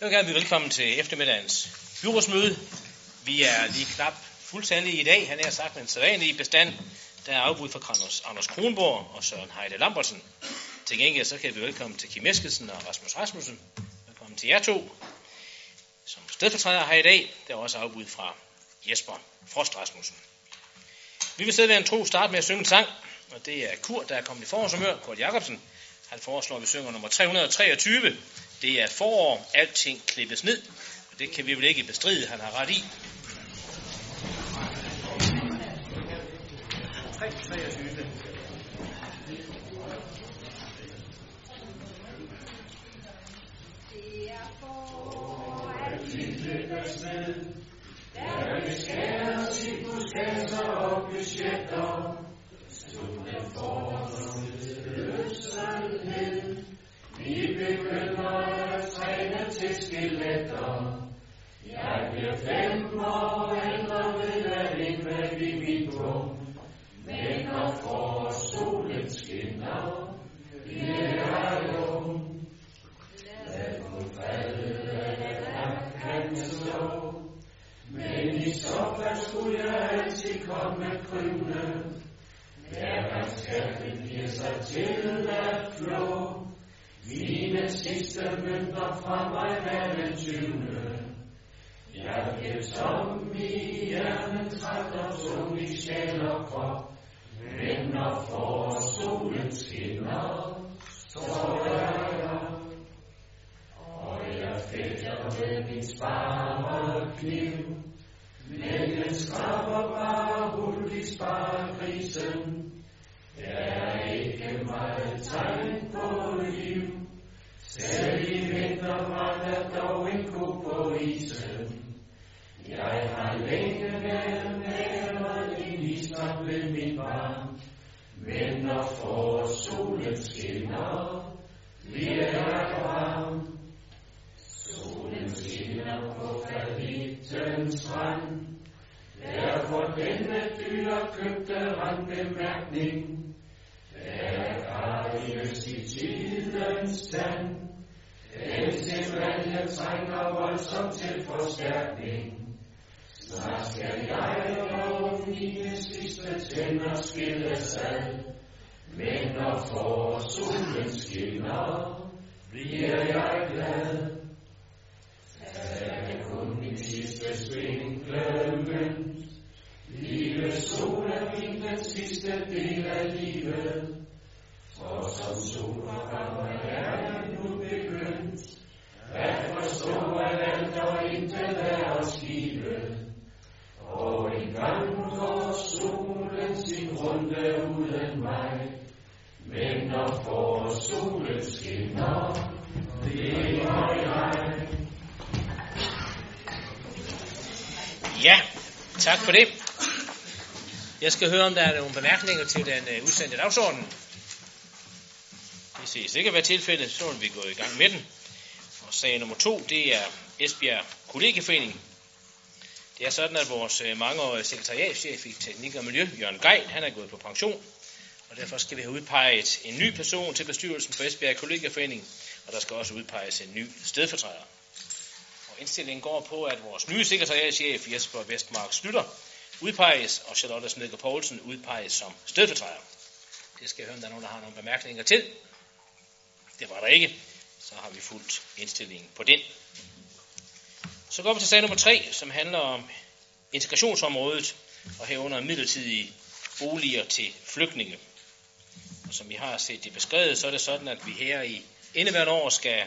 Jeg vil gerne byde velkommen til eftermiddagens byrådsmøde. Vi er lige knap fuldtallige i dag. Han er sagt med en sædvanlig bestand. Der er afbud fra Anders, Anders Kronborg og Søren Heide Lambertsen. Til gengæld så kan vi velkommen til Kim Eskelsen og Rasmus Rasmussen. Velkommen til jer to. Som stedfortræder her i dag, der er også afbud fra Jesper Frost Rasmussen. Vi vil sidde ved en tro starte med at synge en sang, og det er Kurt, der er kommet i forårsumør, Kurt Jacobsen. Han foreslår, at vi synger nummer 323. Det er forår, alting klippes ned. Og det kan vi vel ikke bestride, han har ret i. 323. Det er for, klippes ned. Vi begynder at træne til skeletter. Jeg bliver fem år ældre ved at indvæg i mit rum. Men når for solen skinner, bliver jeg ung. Lad mig falde, at kan slå. Men i så fald skulle jeg altid komme krybende. Hver gang skatten giver sig til at flå. Mine sidste mønter fra mig er den tyvende. Jeg bliver tom i hjernen, træt og tung i sjæl og krop. Men når for solen skinner, så er jeg. Og jeg fælder med min sparekniv. Men den skraber bare hul i sparekrisen. Der er ikke meget tegn på liv. Selv i vinter var der dog en ko på isen. Jeg har længe været næret i nisner ved min barn. Men når for solen skinner, bliver jeg varm. Solen skinner på Falitten strand. Derfor denne dyre købte han randbemærkning. Der gravides i tidens stand. Den trænger voldsomt til forstærkning. Snart skal jeg og mine sidste tænder skilles ad. Men når for solen skinner, bliver jeg glad. Er kun min sidste spinkle mønt. Lille sol er min den sidste del af livet. For som solopgang er jeg nu begyndt. At forstå, at alt og intet er os givet. Og en gang går solen sin runde uden mig. Men når for solen det lever jeg. Ja, tak for det. Jeg skal høre, om der er nogle bemærkninger til den øh, udsendte dagsorden. Det ses ikke at være tilfældet, så vil vi gå i gang med den. Og sag nummer to, det er Esbjerg Kollegeforening. Det er sådan, at vores øh, mangeårige sekretariatschef i Teknik og Miljø, Jørgen Geil, han er gået på pension. Og derfor skal vi have udpeget en ny person til bestyrelsen for Esbjerg Kollegeforening, og der skal også udpeges en ny stedfortræder. Og indstillingen går på, at vores nye sekretariatschef Jesper Vestmark Slytter udpeges, og Charlotte Smedger Poulsen udpeges som stedfortræder. Det skal jeg høre, om der er nogen, der har nogle bemærkninger til. Det var der ikke. Så har vi fuldt indstillingen på den. Så går vi til sag nummer 3, som handler om integrationsområdet og herunder midlertidige boliger til flygtninge. Og som vi har set det beskrevet, så er det sådan, at vi her i indeværende år skal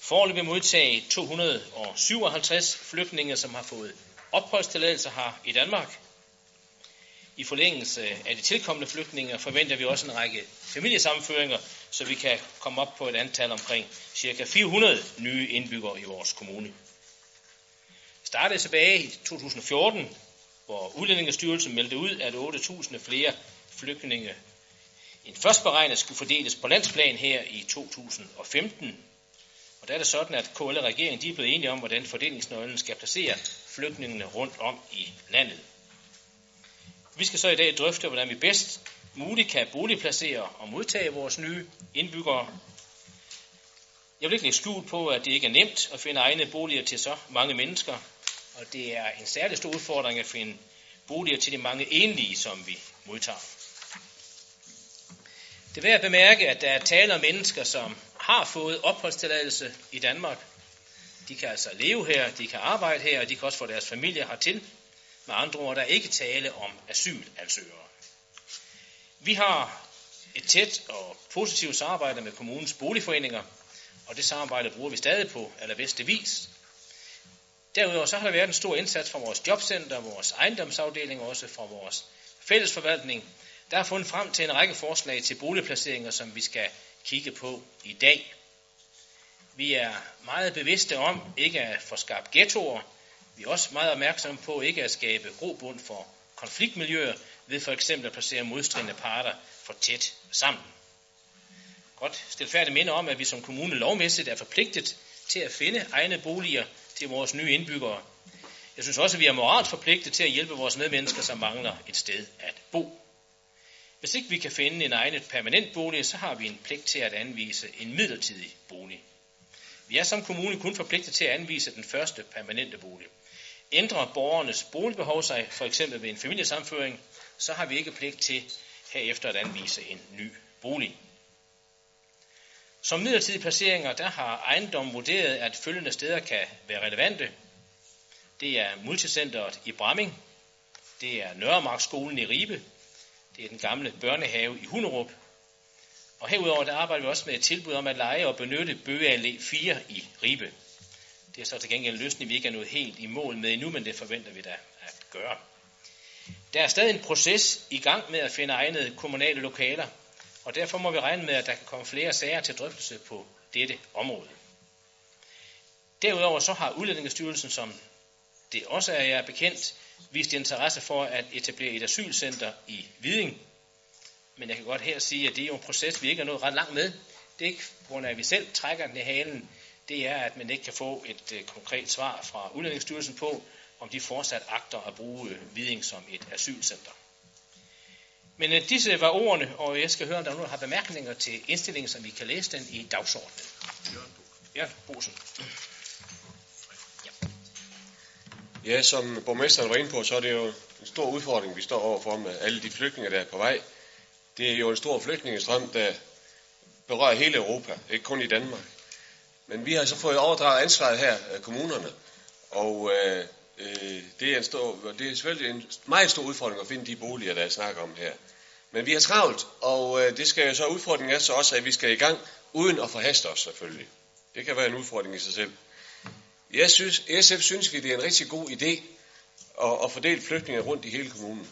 foreløbig modtage 257 flygtninge, som har fået opholdstilladelse her i Danmark. I forlængelse af de tilkommende flygtninge forventer vi også en række familiesammenføringer, så vi kan komme op på et antal omkring ca. 400 nye indbyggere i vores kommune. Startede tilbage i 2014, hvor Udlændingestyrelsen meldte ud, at 8.000 flere flygtninge end først beregnet skulle fordeles på landsplan her i 2015. Og der er det sådan, at KL og regeringen de er blevet enige om, hvordan fordelingsnøglen skal placere flygtningene rundt om i landet. Vi skal så i dag drøfte, hvordan vi bedst muligt kan boligplacere og modtage vores nye indbyggere. Jeg vil ikke lægge skjul på, at det ikke er nemt at finde egne boliger til så mange mennesker, og det er en særlig stor udfordring at finde boliger til de mange enlige, som vi modtager. Det er værd at bemærke, at der er tale om mennesker, som har fået opholdstilladelse i Danmark. De kan altså leve her, de kan arbejde her, og de kan også få deres familie hertil. Med andre ord, der er ikke tale om asylansøgere. Vi har et tæt og positivt samarbejde med kommunens boligforeninger, og det samarbejde bruger vi stadig på allerbedste vis. Derudover så har der været en stor indsats fra vores jobcenter, vores ejendomsafdeling og også fra vores fællesforvaltning, der har fundet frem til en række forslag til boligplaceringer, som vi skal kigge på i dag. Vi er meget bevidste om ikke at få skabt ghettoer. Vi er også meget opmærksomme på ikke at skabe grobund for konfliktmiljøer ved for eksempel at placere modstridende parter for tæt sammen. Godt stilfærdigt minde om, at vi som kommune lovmæssigt er forpligtet til at finde egne boliger til vores nye indbyggere. Jeg synes også, at vi er moralsk forpligtet til at hjælpe vores medmennesker, som mangler et sted at bo. Hvis ikke vi kan finde en egnet permanent bolig, så har vi en pligt til at anvise en midlertidig bolig. Vi er som kommune kun forpligtet til at anvise den første permanente bolig. Ændrer borgernes boligbehov sig, for eksempel ved en familiesamføring, så har vi ikke pligt til herefter at anvise en ny bolig. Som midlertidige placeringer, der har ejendommen vurderet, at følgende steder kan være relevante. Det er multicenteret i Bramming, det er Nørremarkskolen i Ribe, det er den gamle børnehave i Hunderup. Og herudover der arbejder vi også med et tilbud om at lege og benytte Bøge Allé 4 i Ribe. Det er så til gengæld en løsning, vi ikke er nået helt i mål med endnu, men det forventer vi da at gøre. Der er stadig en proces i gang med at finde egnede kommunale lokaler, og derfor må vi regne med, at der kan komme flere sager til drøftelse på dette område. Derudover så har Udlændingestyrelsen, som det også er jeg bekendt, vist interesse for at etablere et asylcenter i Viding. Men jeg kan godt her sige, at det er jo en proces, vi ikke er nået ret langt med. Det er ikke på grund af, at vi selv trækker den i halen. Det er, at man ikke kan få et øh, konkret svar fra Udlændingsstyrelsen på, om de fortsat agter at bruge uh, Viding som et asylcenter. Men øh, disse var ordene, og jeg skal høre, om der nu har bemærkninger til indstillingen, som vi kan læse den i dagsordenen. Ja, Bosen. Ja, som borgmesteren var inde på, så er det jo en stor udfordring, vi står overfor med alle de flygtninge, der er på vej. Det er jo en stor flygtningestrøm, der berører hele Europa, ikke kun i Danmark. Men vi har så fået overdraget ansvaret her af kommunerne, og øh, øh, det, er en stor, det er selvfølgelig en meget stor udfordring at finde de boliger, der er snak om her. Men vi har travlt, og øh, det skal jo så udfordringen er så også, at vi skal i gang, uden at forhaste os selvfølgelig. Det kan være en udfordring i sig selv. Jeg synes, SF synes vi, det er en rigtig god idé at, at fordele flygtninge rundt i hele kommunen.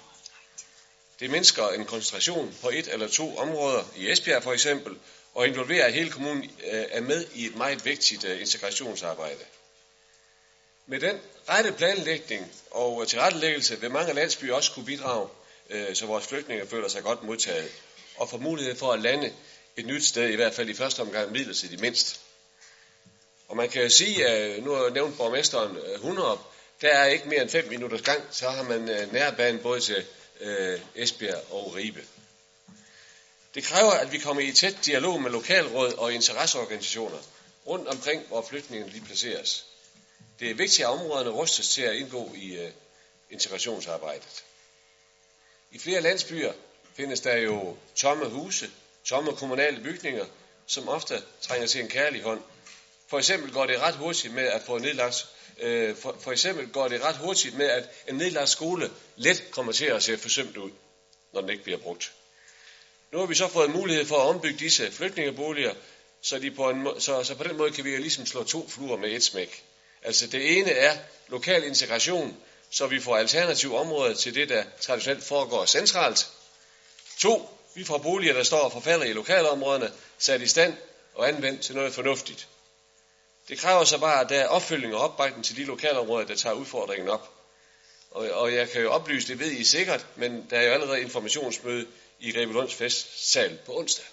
Det mindsker en koncentration på et eller to områder, i Esbjerg for eksempel, og involverer, hele kommunen øh, er med i et meget vigtigt øh, integrationsarbejde. Med den rette planlægning og tilrettelæggelse vil mange landsbyer også kunne bidrage, øh, så vores flygtninge føler sig godt modtaget, og får mulighed for at lande et nyt sted, i hvert fald i første omgang midlertidigt mindst. Og man kan jo sige, at nu har jeg nævnt borgmesteren 100, der er ikke mere end 5 minutters gang, så har man nærbanen både til Esbjerg og Ribe. Det kræver, at vi kommer i tæt dialog med lokalråd og interesseorganisationer rundt omkring, hvor flygtningene lige placeres. Det er vigtigt, at områderne rustes til at indgå i uh, integrationsarbejdet. I flere landsbyer findes der jo tomme huse, tomme kommunale bygninger, som ofte trænger til en kærlig hånd. For eksempel går det ret hurtigt med at få nedlagt Øh, for, for eksempel går det ret hurtigt med, at en nedlagt skole let kommer til at se forsømt ud, når den ikke bliver brugt. Nu har vi så fået mulighed for at ombygge disse flygtningeboliger, så, de på en, så, så på den måde kan vi ligesom slå to fluer med et smæk. Altså det ene er lokal integration, så vi får alternative områder til det, der traditionelt foregår centralt. To, vi får boliger, der står og forfalder i lokalområderne, sat i stand og anvendt til noget fornuftigt. Det kræver så bare, at der er opfølging og opbakning til de lokalområder, der tager udfordringen op. Og, og jeg kan jo oplyse, det ved I sikkert, men der er jo allerede informationsmøde i Rebelunds festsal på onsdag.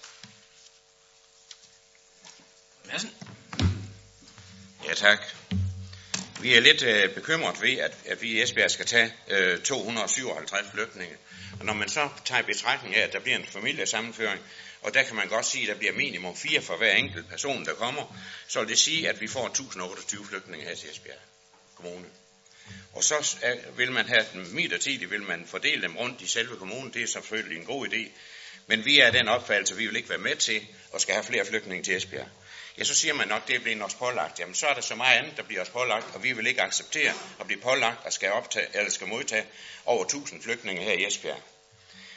Ja, tak. Vi er lidt øh, bekymret ved, at, at vi i Esbjerg skal tage øh, 257 flygtninge. Og når man så tager i betragtning af, at der bliver en familiesammenføring, og der kan man godt sige, at der bliver minimum fire for hver enkelt person, der kommer, så vil det sige, at vi får 1028 flygtninge her til Esbjerg Kommune. Og så vil man have dem midlertidigt, vil man fordele dem rundt i selve kommunen. Det er selvfølgelig en god idé. Men vi er den opfattelse, vi vil ikke være med til at skal have flere flygtninge til Esbjerg. Ja, så siger man nok, det bliver os pålagt. Jamen, så er der så meget andet, der bliver os pålagt, og vi vil ikke acceptere at blive pålagt og skal, optage, eller skal modtage over 1000 flygtninge her i Esbjerg.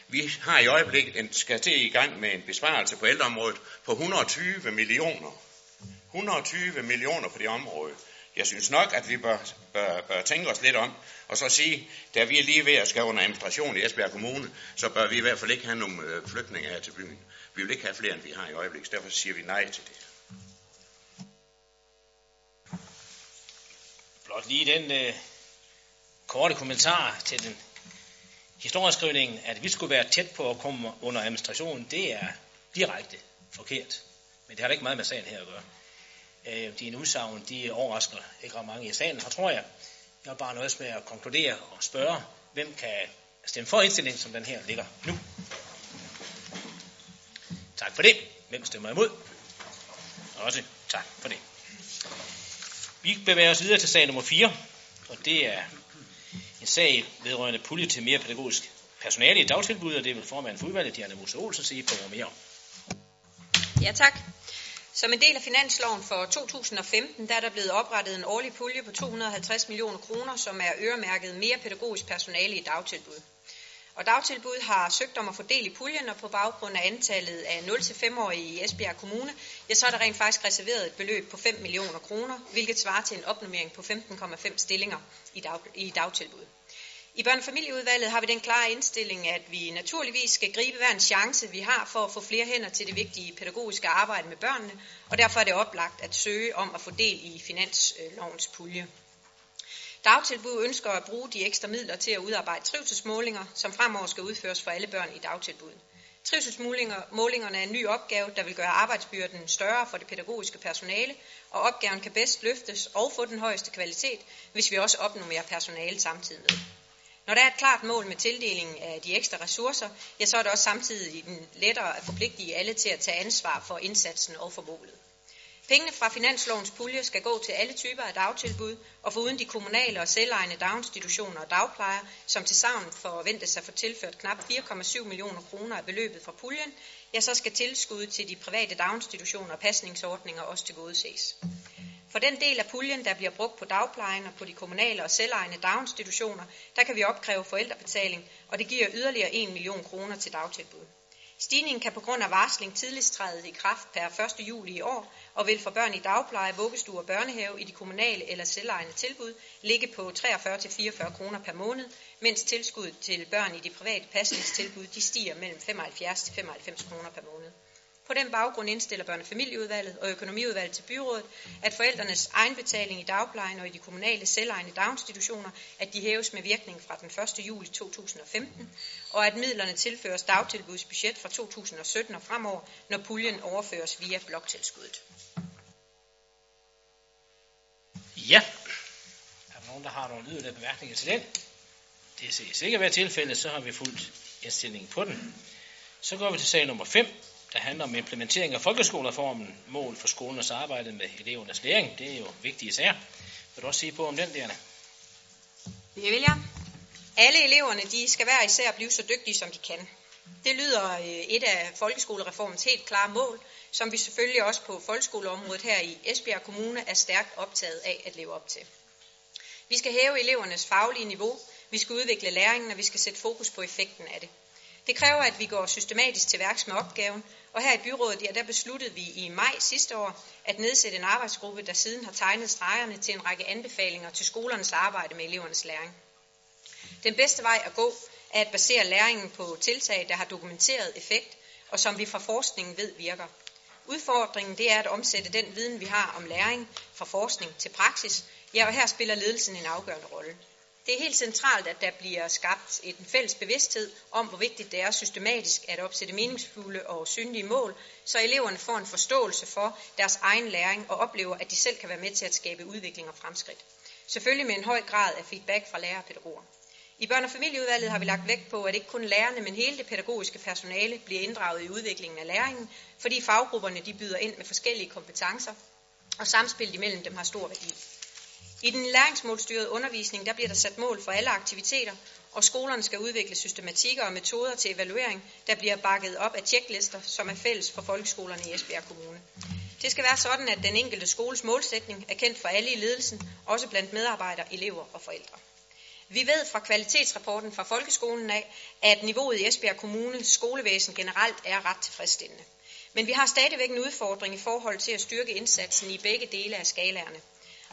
Vi har i øjeblikket en, skal til i gang med en besparelse på ældreområdet på 120 millioner. 120 millioner på det område. Jeg synes nok, at vi bør, bør, bør tænke os lidt om, og så sige, da vi er lige ved at skrive under administration i Esbjerg Kommune, så bør vi i hvert fald ikke have nogle øh, flygtninge her til byen. Vi vil ikke have flere, end vi har i øjeblikket, derfor siger vi nej til det. Blot lige den øh, korte kommentar til den historieskrivningen, at vi skulle være tæt på at komme under administration, det er direkte forkert. Men det har ikke meget med sagen her at gøre. Øh, dine udsagn, de overrasker ikke ret mange i salen her, tror jeg. Jeg har bare noget med at konkludere og spørge, hvem kan stemme for indstillingen, som den her ligger nu. Tak for det. Hvem stemmer imod? Også tak for det. Vi bevæger os videre til sag nummer 4, og det er en sag vedrørende pulje til mere pædagogisk personale i dagtilbud, og det vil formanden for udvalget, Diana Musa Olsen, sige på mere Ja, tak. Som en del af finansloven for 2015, der er der blevet oprettet en årlig pulje på 250 millioner kroner, som er øremærket mere pædagogisk personale i dagtilbud. Og dagtilbud har søgt om at fordele puljen, og på baggrund af antallet af 0-5-årige i Esbjerg Kommune, ja, så er der rent faktisk reserveret et beløb på 5 millioner kroner, hvilket svarer til en opnummering på 15,5 stillinger i, dag, i dagtilbud. I børne- og familieudvalget har vi den klare indstilling, at vi naturligvis skal gribe hver en chance, vi har for at få flere hænder til det vigtige pædagogiske arbejde med børnene, og derfor er det oplagt at søge om at få del i finanslovens pulje. Dagtilbud ønsker at bruge de ekstra midler til at udarbejde trivselsmålinger, som fremover skal udføres for alle børn i dagtilbuddet. Trivselsmålingerne er en ny opgave, der vil gøre arbejdsbyrden større for det pædagogiske personale, og opgaven kan bedst løftes og få den højeste kvalitet, hvis vi også opnår mere personale samtidig med. Når der er et klart mål med tildelingen af de ekstra ressourcer, ja, så er det også samtidig lettere at forpligtige alle til at tage ansvar for indsatsen og for målet. Pengene fra finanslovens pulje skal gå til alle typer af dagtilbud, og foruden de kommunale og selvejende daginstitutioner og dagplejer, som til sammen forventes at få tilført knap 4,7 millioner kroner af beløbet fra puljen, ja, så skal tilskud til de private daginstitutioner og pasningsordninger også tilgodeses. For den del af puljen, der bliver brugt på dagplejen og på de kommunale og selvejende daginstitutioner, der kan vi opkræve forældrebetaling, og det giver yderligere 1 million kroner til dagtilbud. Stigningen kan på grund af varsling tidligst træde i kraft per 1. juli i år, og vil for børn i dagpleje, vuggestue og børnehave i de kommunale eller selvejende tilbud ligge på 43-44 kroner per måned, mens tilskuddet til børn i de private pasningstilbud de stiger mellem 75 95 kroner per måned. På den baggrund indstiller børne- og familieudvalget og økonomiudvalget til byrådet, at forældrenes egenbetaling i dagplejen og i de kommunale selvejende daginstitutioner, at de hæves med virkning fra den 1. juli 2015, og at midlerne tilføres dagtilbudsbudget fra 2017 og fremover, når puljen overføres via bloktilskuddet. Ja. Er der nogen, der har nogle yderligere bemærkninger til den? Det ses ikke at være tilfældet, så har vi fuldt indstillingen på den. Så går vi til sag nummer 5, der handler om implementering af folkeskolereformen, mål for skolens arbejde med elevernes læring. Det er jo vigtige sager. Vil du også sige på om den, Diana? Det vil jeg. Alle eleverne de skal hver især blive så dygtige, som de kan. Det lyder øh, et af folkeskolereformens helt klare mål, som vi selvfølgelig også på folkeskoleområdet her i Esbjerg Kommune er stærkt optaget af at leve op til. Vi skal hæve elevernes faglige niveau, vi skal udvikle læringen, og vi skal sætte fokus på effekten af det. Det kræver, at vi går systematisk til værks med opgaven, og her i byrådet, ja, der besluttede vi i maj sidste år at nedsætte en arbejdsgruppe, der siden har tegnet stregerne til en række anbefalinger til skolernes arbejde med elevernes læring. Den bedste vej at gå er at basere læringen på tiltag, der har dokumenteret effekt, og som vi fra forskningen ved virker. Udfordringen det er at omsætte den viden, vi har om læring fra forskning til praksis, ja, og her spiller ledelsen en afgørende rolle. Det er helt centralt, at der bliver skabt en fælles bevidsthed om, hvor vigtigt det er systematisk at opsætte meningsfulde og synlige mål, så eleverne får en forståelse for deres egen læring og oplever, at de selv kan være med til at skabe udvikling og fremskridt. Selvfølgelig med en høj grad af feedback fra lærere og pædagoger. I børne- og familieudvalget har vi lagt vægt på, at ikke kun lærerne, men hele det pædagogiske personale bliver inddraget i udviklingen af læringen, fordi faggrupperne de byder ind med forskellige kompetencer, og samspillet imellem dem har stor værdi. I den læringsmålstyrede undervisning der bliver der sat mål for alle aktiviteter, og skolerne skal udvikle systematikker og metoder til evaluering, der bliver bakket op af tjeklister, som er fælles for folkeskolerne i Esbjerg Kommune. Det skal være sådan, at den enkelte skoles målsætning er kendt for alle i ledelsen, også blandt medarbejdere, elever og forældre. Vi ved fra kvalitetsrapporten fra folkeskolen af, at niveauet i Esbjerg Kommunes skolevæsen generelt er ret tilfredsstillende. Men vi har stadigvæk en udfordring i forhold til at styrke indsatsen i begge dele af skalaerne.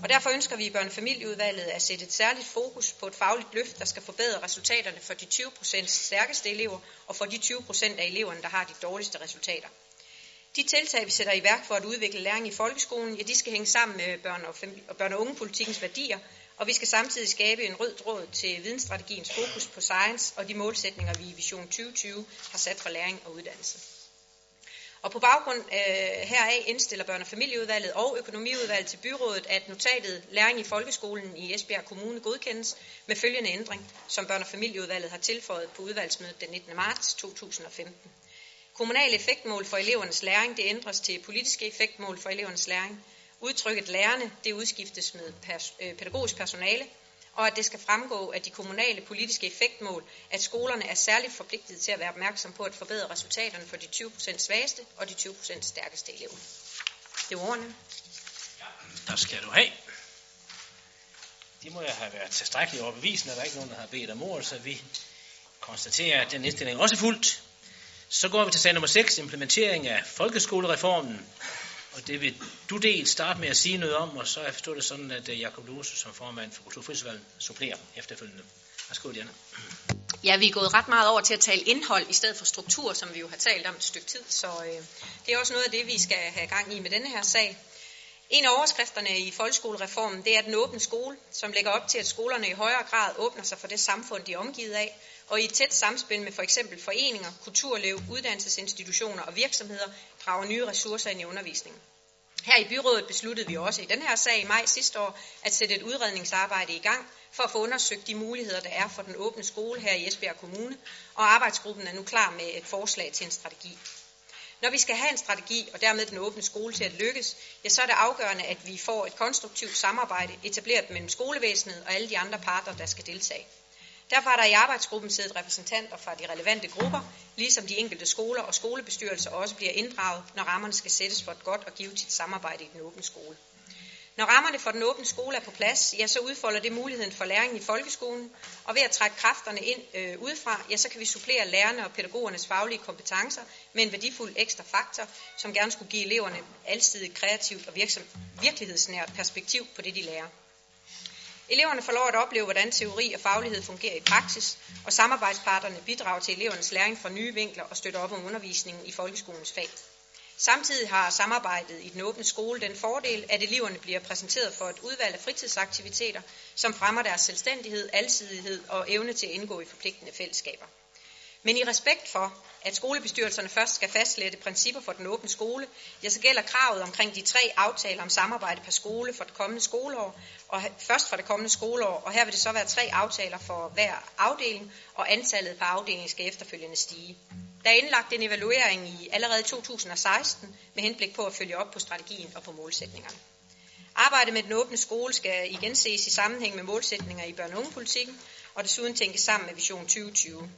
Og derfor ønsker vi i børnefamilieudvalget og familieudvalget at sætte et særligt fokus på et fagligt løft, der skal forbedre resultaterne for de 20% stærkeste elever og for de 20% af eleverne, der har de dårligste resultater. De tiltag, vi sætter i værk for at udvikle læring i folkeskolen, ja, de skal hænge sammen med børn- og, familie- og børne- og ungepolitikkens værdier, og vi skal samtidig skabe en rød tråd til vidensstrategiens fokus på science og de målsætninger, vi i Vision 2020 har sat for læring og uddannelse. Og på baggrund øh, heraf indstiller børne- og familieudvalget og økonomiudvalget til byrådet, at notatet Læring i folkeskolen i Esbjerg Kommune godkendes med følgende ændring, som børne- og familieudvalget har tilføjet på udvalgsmødet den 19. marts 2015. Kommunale effektmål for elevernes læring, det ændres til politiske effektmål for elevernes læring. Udtrykket lærerne, det udskiftes med pers- øh, pædagogisk personale, og at det skal fremgå af de kommunale politiske effektmål, at skolerne er særligt forpligtet til at være opmærksom på at forbedre resultaterne for de 20% svageste og de 20% stærkeste elever. Det var ordene. Der skal du have. Det må jeg have været tilstrækkeligt overbevisende, at der er ikke nogen, der har bedt om ordet, så vi konstaterer, at den indstilling også er fuldt. Så går vi til sag nummer 6, implementering af folkeskolereformen. Og det vil du dels starte med at sige noget om, og så er jeg forstået det sådan, at øh, Jakob Lose som formand for Kulturfrihedsvalget supplerer efterfølgende. Værsgo, Diana. Ja, vi er gået ret meget over til at tale indhold i stedet for struktur, som vi jo har talt om et stykke tid, så øh, det er også noget af det, vi skal have gang i med denne her sag. En af overskrifterne i folkeskolereformen, det er den åbne skole, som lægger op til, at skolerne i højere grad åbner sig for det samfund, de er omgivet af, og i et tæt samspil med for eksempel foreninger, kulturliv, uddannelsesinstitutioner og virksomheder drager nye ressourcer ind i undervisningen. Her i byrådet besluttede vi også i den her sag i maj sidste år at sætte et udredningsarbejde i gang for at få undersøgt de muligheder, der er for den åbne skole her i Esbjerg Kommune, og arbejdsgruppen er nu klar med et forslag til en strategi. Når vi skal have en strategi, og dermed den åbne skole til at lykkes, ja, så er det afgørende, at vi får et konstruktivt samarbejde etableret mellem skolevæsenet og alle de andre parter, der skal deltage. Derfor har der i arbejdsgruppen siddet repræsentanter fra de relevante grupper, ligesom de enkelte skoler og skolebestyrelser også bliver inddraget, når rammerne skal sættes for et godt og givetigt samarbejde i den åbne skole. Når rammerne for den åbne skole er på plads, ja, så udfolder det muligheden for læring i folkeskolen, og ved at trække kræfterne ind øh, udefra, ja, så kan vi supplere lærerne og pædagogernes faglige kompetencer med en værdifuld ekstra faktor, som gerne skulle give eleverne alsidigt kreativt og virksom, virkelighedsnært perspektiv på det, de lærer. Eleverne får lov at opleve, hvordan teori og faglighed fungerer i praksis, og samarbejdsparterne bidrager til elevernes læring fra nye vinkler og støtter op om undervisningen i folkeskolens fag. Samtidig har samarbejdet i den åbne skole den fordel, at eleverne bliver præsenteret for et udvalg af fritidsaktiviteter, som fremmer deres selvstændighed, alsidighed og evne til at indgå i forpligtende fællesskaber. Men i respekt for, at skolebestyrelserne først skal fastlægge principper for den åbne skole, ja, så gælder kravet omkring de tre aftaler om samarbejde per skole for det kommende skoleår, og først for det kommende skoleår, og her vil det så være tre aftaler for hver afdeling, og antallet per afdeling skal efterfølgende stige. Der er indlagt en evaluering i allerede 2016 med henblik på at følge op på strategien og på målsætningerne. Arbejdet med den åbne skole skal igen ses i sammenhæng med målsætninger i børne- og ungepolitikken, og desuden tænkes sammen med Vision 2020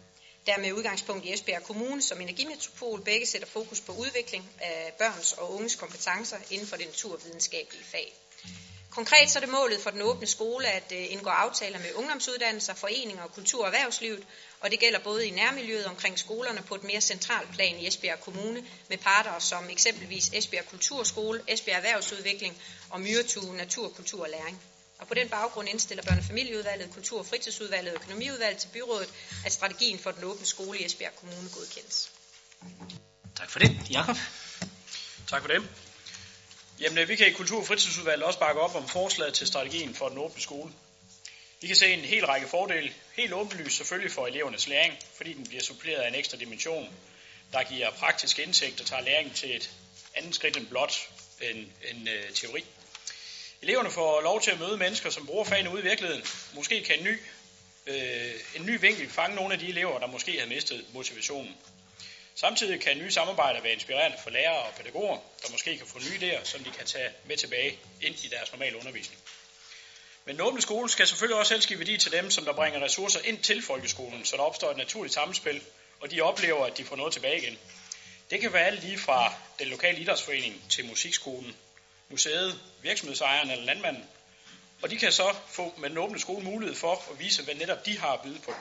der med udgangspunkt i Esbjerg Kommune som energimetropol begge sætter fokus på udvikling af børns og unges kompetencer inden for det naturvidenskabelige fag. Konkret så er det målet for den åbne skole at øh, indgå aftaler med ungdomsuddannelser, foreninger og kultur- og erhvervslivet, og det gælder både i nærmiljøet omkring skolerne på et mere centralt plan i Esbjerg Kommune med parter som eksempelvis Esbjerg Kulturskole, Esbjerg Erhvervsudvikling og Myretue Natur, Kultur og Læring. Og på den baggrund indstiller børne- og familieudvalget, kultur- og fritidsudvalget og økonomiudvalget til byrådet, at strategien for den åbne skole i Esbjerg Kommune godkendes. Tak for det. Jakob? Tak for det. Jamen, vi kan i Kultur- og fritidsudvalget også bakke op om forslaget til strategien for den åbne skole. Vi kan se en hel række fordele, helt åbenlyst selvfølgelig for elevernes læring, fordi den bliver suppleret af en ekstra dimension, der giver praktisk indsigt og tager læring til et andet skridt end blot en, en uh, teori. Eleverne får lov til at møde mennesker, som bruger fagene ude i virkeligheden. Måske kan en ny, øh, en ny vinkel fange nogle af de elever, der måske har mistet motivationen. Samtidig kan nye samarbejder være inspirerende for lærere og pædagoger, der måske kan få nye idéer, som de kan tage med tilbage ind i deres normale undervisning. Men den åbne skole skal selvfølgelig også helst give værdi til dem, som der bringer ressourcer ind til folkeskolen, så der opstår et naturligt samspil, og de oplever, at de får noget tilbage igen. Det kan være alt lige fra den lokale idrætsforening til musikskolen, museet, virksomhedsejeren eller landmanden. Og de kan så få med den åbne skole mulighed for at vise, hvad netop de har at byde på.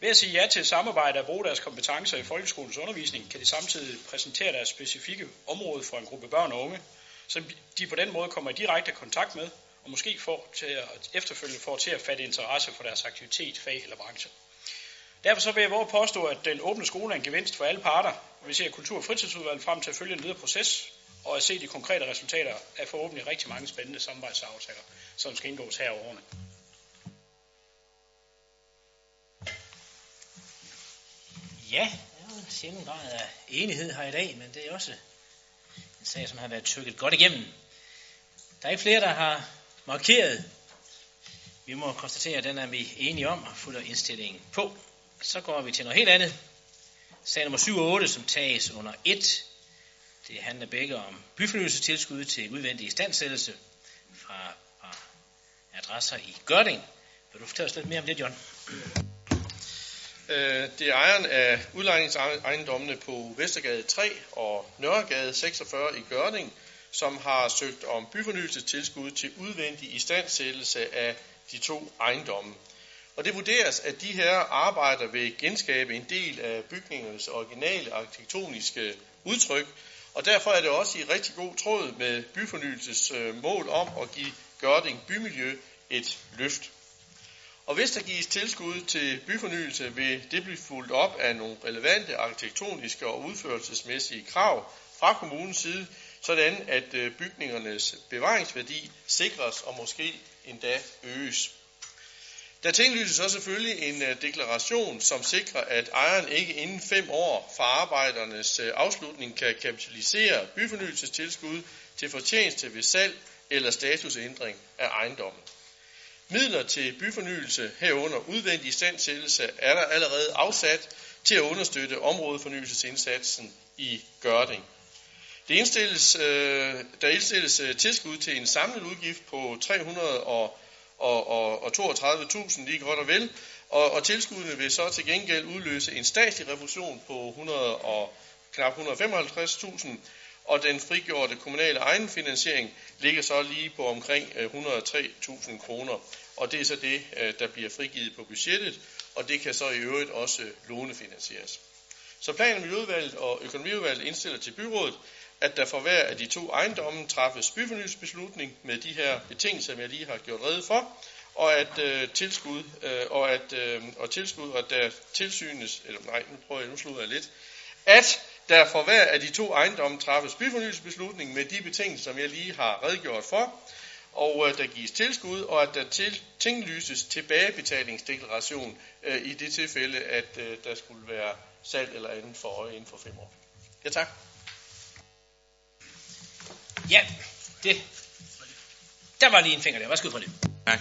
Ved at sige ja til samarbejde og bruge deres kompetencer i folkeskolens undervisning, kan de samtidig præsentere deres specifikke område for en gruppe børn og unge, som de på den måde kommer i direkte kontakt med, og måske får til at efterfølgende får til at fatte interesse for deres aktivitet, fag eller branche. Derfor så vil jeg våge påstå, at den åbne skole er en gevinst for alle parter, og vi ser Kultur- og fritidsudvalget frem til at følge en videre proces, og at se de konkrete resultater af forhåbentlig rigtig mange spændende samarbejdsaftaler, som skal indgås her over årene. Ja, der er en sjældent grad af enighed her i dag, men det er også en sag, som har været tykket godt igennem. Der er ikke flere, der har markeret. Vi må konstatere, at den er vi enige om og fulder indstillingen på. Så går vi til noget helt andet. Sag nummer 7 og 8, som tages under 1. Det handler begge om byfornyelsestilskud til udvendig istandsættelse fra, fra adresser i Gørding. Vil du fortælle os lidt mere om det, John? Øh, det er ejeren af udlejningsejendommene på Vestergade 3 og Nørregade 46 i Gørding, som har søgt om byfornyelsestilskud til udvendig istandsættelse af de to ejendomme. Og det vurderes, at de her arbejder vil genskabe en del af bygningernes originale arkitektoniske udtryk, og derfor er det også i rigtig god tråd med byfornyelses øh, mål om at give Gørding bymiljø et løft. Og hvis der gives tilskud til byfornyelse, vil det blive fuldt op af nogle relevante arkitektoniske og udførelsesmæssige krav fra kommunens side, sådan at øh, bygningernes bevaringsværdi sikres og måske endda øges. Der tinglyses så selvfølgelig en øh, deklaration, som sikrer, at ejeren ikke inden fem år fra arbejdernes øh, afslutning kan kapitalisere byfornyelsestilskud til fortjeneste ved salg eller statusændring af ejendommen. Midler til byfornyelse herunder udvendig standsættelse er der allerede afsat til at understøtte områdefornyelsesindsatsen i Gørding. Det indstilles, øh, der indstilles øh, tilskud til en samlet udgift på 300 og og, og, og 32.000 lige godt og vel, og, og tilskuddene vil så til gengæld udløse en statslig refusion på 100 og knap 155.000, og den frigjorte kommunale egenfinansiering ligger så lige på omkring øh, 103.000 kroner. Og det er så det, øh, der bliver frigivet på budgettet, og det kan så i øvrigt også lånefinansieres. Så planen Miljøudvalget og Økonomiudvalget indstiller til byrådet, at der for hver af de to ejendomme træffes byfornyelsesbeslutning med de her betingelser, som jeg lige har gjort rede for, og at øh, tilskud øh, og at øh, og tilskud og der tilsynes eller nej, nu prøver jeg nu slutter jeg lidt, at der for hver af de to ejendomme træffes byfornyelsesbeslutning med de betingelser, som jeg lige har redegjort for, og øh, der gives tilskud, og at der til, tinglyses tilbagebetalingsdeklaration øh, i det tilfælde, at øh, der skulle være salg eller andet for øje inden for fem år. Ja, tak. Ja, det. Der var lige en finger der. Værsgo for det. Tak.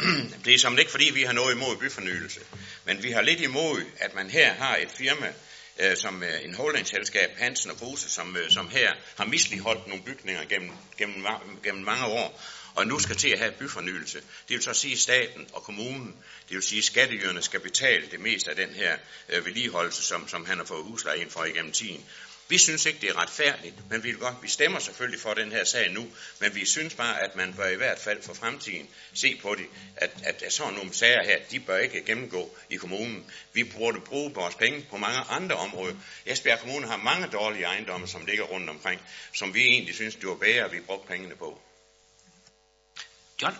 Det er som ikke fordi, vi har noget imod byfornyelse, men vi har lidt imod, at man her har et firma, øh, som øh, en holdingselskab, Hansen og Kruse, som, øh, som her har misligeholdt nogle bygninger gennem, gennem, gennem mange år, og nu skal til at have byfornyelse. Det vil så sige, at staten og kommunen, det vil sige, at skatteyderne skal betale det meste af den her øh, vedligeholdelse, som, som han har fået husleje ind for igennem tiden. Vi synes ikke, det er retfærdigt, men vi, godt, vi stemmer selvfølgelig for den her sag nu, men vi synes bare, at man bør i hvert fald for fremtiden se på det, at, at, at sådan nogle sager her, de bør ikke gennemgå i kommunen. Vi burde bruge vores penge på mange andre områder. Esbjerg Kommune har mange dårlige ejendomme, som ligger rundt omkring, som vi egentlig synes, det var bedre, at vi brugte pengene på. John?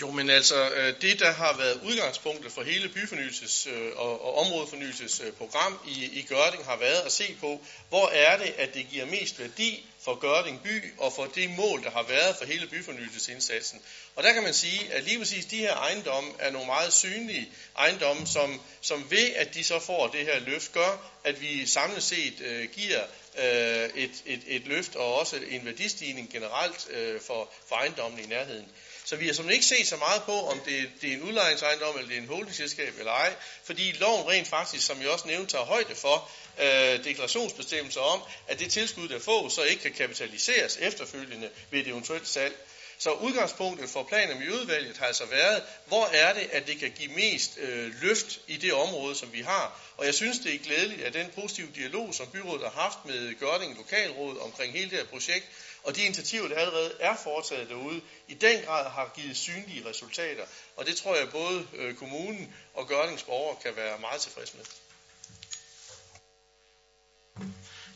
Jo, men altså, øh, det der har været udgangspunktet for hele byfornyelses- øh, og, og områdefornyelsesprogram øh, i, i Gørding har været at se på, hvor er det, at det giver mest værdi for Gørding by og for det mål, der har været for hele byfornyelsesindsatsen. Og der kan man sige, at lige præcis de her ejendomme er nogle meget synlige ejendomme, som, som ved, at de så får det her løft, gør, at vi samlet set øh, giver øh, et, et, et løft og også en værdistigning generelt øh, for, for ejendommen i nærheden. Så vi har som ikke set så meget på, om det, det er en udlejningsejendom eller det er en holdingselskab eller ej, fordi loven rent faktisk, som jeg også nævnte, tager højde for øh, deklarationsbestemmelser om, at det tilskud, der får, så ikke kan kapitaliseres efterfølgende ved et eventuelt salg. Så udgangspunktet for planen i udvalget har altså været, hvor er det, at det kan give mest øh, løft i det område, som vi har. Og jeg synes, det er glædeligt, at den positive dialog, som byrådet har haft med Gørding Lokalråd omkring hele det her projekt, og de initiativer, der allerede er foretaget derude, i den grad har givet synlige resultater. Og det tror jeg både øh, kommunen og Gørlings borgere kan være meget tilfredse med.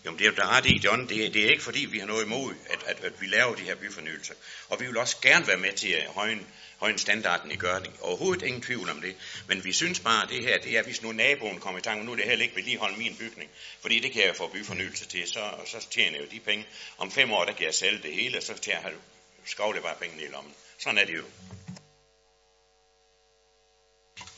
Jo, men det er jo der ret i, John. Det, er- det er ikke fordi, vi har noget imod, at, at, at vi laver de her byfornyelser. Og vi vil også gerne være med til at højne, højne standarden i Gørning. Overhovedet ingen tvivl om det. Men vi synes bare, at det her, det er, hvis nu naboen kommer i tanke, nu er det heller ikke vedligeholde min bygning. Fordi det kan jeg få byfornyelse til, så, så tjener jeg jo de penge. Om fem år, der kan jeg sælge det hele, så tjener jeg skovle bare pengene i lommen. Sådan er det jo.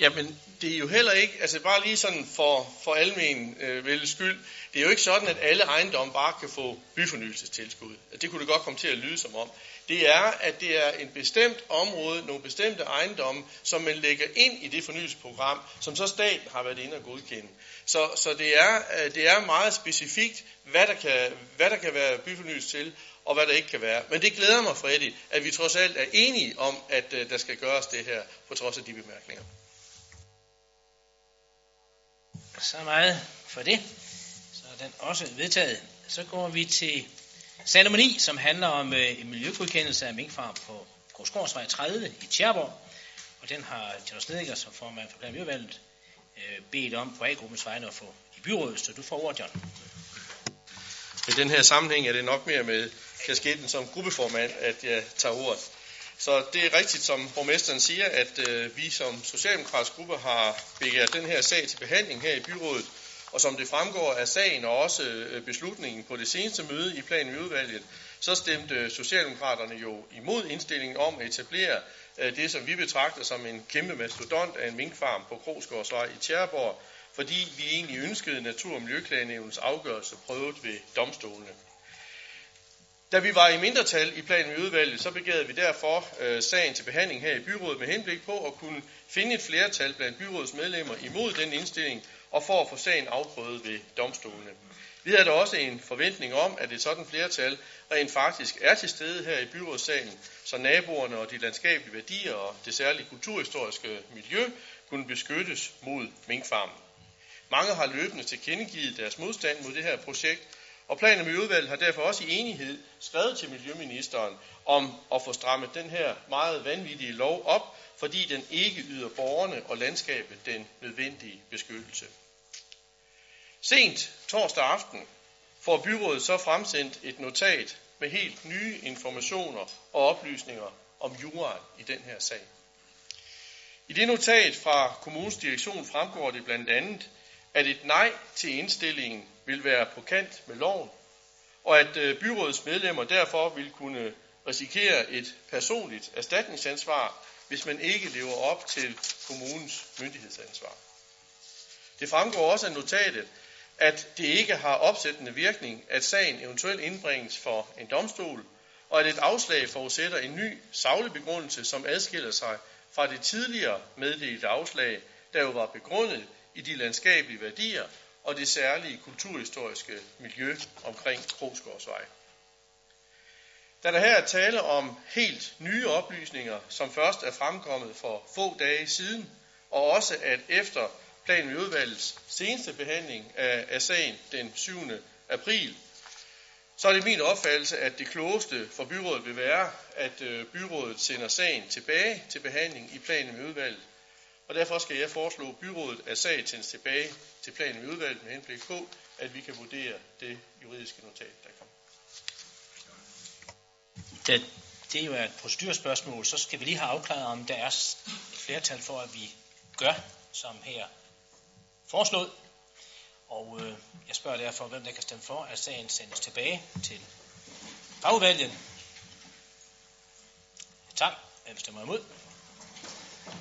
Jamen, det er jo heller ikke, altså bare lige sådan for, for almen øh, vel skyld, det er jo ikke sådan, at alle ejendomme bare kan få byfornyelsestilskud. Altså, det kunne det godt komme til at lyde som om. Det er, at det er en bestemt område, nogle bestemte ejendomme, som man lægger ind i det fornyelsesprogram, som så staten har været inde og godkende. Så, så det, er, øh, det er meget specifikt, hvad der, kan, hvad der kan være byfornyelse til, og hvad der ikke kan være. Men det glæder mig, Freddy, at vi trods alt er enige om, at øh, der skal gøres det her, på trods af de bemærkninger. Så meget for det. Så er den også vedtaget. Så går vi til sag nummer 9, som handler om øh, en miljøgodkendelse af minkfarm på Gårdsgårdsvej 30 i Tjerborg. Og den har Tjørn Snedikker som formand for Planmiljøvalget øh, bedt om på A-gruppens vegne at få i byrådet. Så du får ordet, John. I den her sammenhæng er det nok mere med kasketten som gruppeformand, at jeg tager ordet. Så det er rigtigt, som borgmesteren siger, at øh, vi som socialdemokratisk gruppe har begært den her sag til behandling her i byrådet. Og som det fremgår af sagen og også øh, beslutningen på det seneste møde i planen i udvalget, så stemte Socialdemokraterne jo imod indstillingen om at etablere øh, det, som vi betragter som en kæmpe mastodont af en minkfarm på Krogsgårdsvej i Tjæreborg, fordi vi egentlig ønskede Natur- og Miljøklagenævnens afgørelse prøvet ved domstolene. Da vi var i mindretal i planen udvalget, så begærede vi derfor øh, sagen til behandling her i byrådet med henblik på at kunne finde et flertal blandt byrådets medlemmer imod den indstilling og for at få sagen afprøvet ved domstolene. Vi havde da også en forventning om, at et sådan flertal rent faktisk er til stede her i byrådssalen, så naboerne og de landskabelige værdier og det særlige kulturhistoriske miljø kunne beskyttes mod minkfarmen. Mange har løbende tilkendegivet deres modstand mod det her projekt, og planen med udvalget har derfor også i enighed skrevet til Miljøministeren om at få strammet den her meget vanvittige lov op, fordi den ikke yder borgerne og landskabet den nødvendige beskyttelse. Sent torsdag aften får byrådet så fremsendt et notat med helt nye informationer og oplysninger om juraen i den her sag. I det notat fra kommunens direktion fremgår det blandt andet, at et nej til indstillingen vil være på kant med loven, og at øh, byrådets medlemmer derfor vil kunne risikere et personligt erstatningsansvar, hvis man ikke lever op til kommunens myndighedsansvar. Det fremgår også af notatet, at det ikke har opsættende virkning, at sagen eventuelt indbringes for en domstol, og at et afslag forudsætter en ny saglig begrundelse, som adskiller sig fra det tidligere meddelte afslag, der jo var begrundet i de landskabelige værdier og det særlige kulturhistoriske miljø omkring Krogsgårdsvej. Da der her er tale om helt nye oplysninger, som først er fremkommet for få dage siden, og også at efter planen i udvalgets seneste behandling af, af sagen den 7. april, så er det min opfattelse, at det klogeste for byrådet vil være, at øh, byrådet sender sagen tilbage til behandling i planen med udvalget. Og derfor skal jeg foreslå byrådet, at sagen sendes tilbage til planen med udvalget med henblik på, at vi kan vurdere det juridiske notat, der kommer. Da det jo er et procedurspørgsmål, så skal vi lige have afklaret, om der er et flertal for, at vi gør, som her foreslået. Og øh, jeg spørger derfor, hvem der kan stemme for, at sagen sendes tilbage til fagudvalget. Tak. Hvem stemmer imod?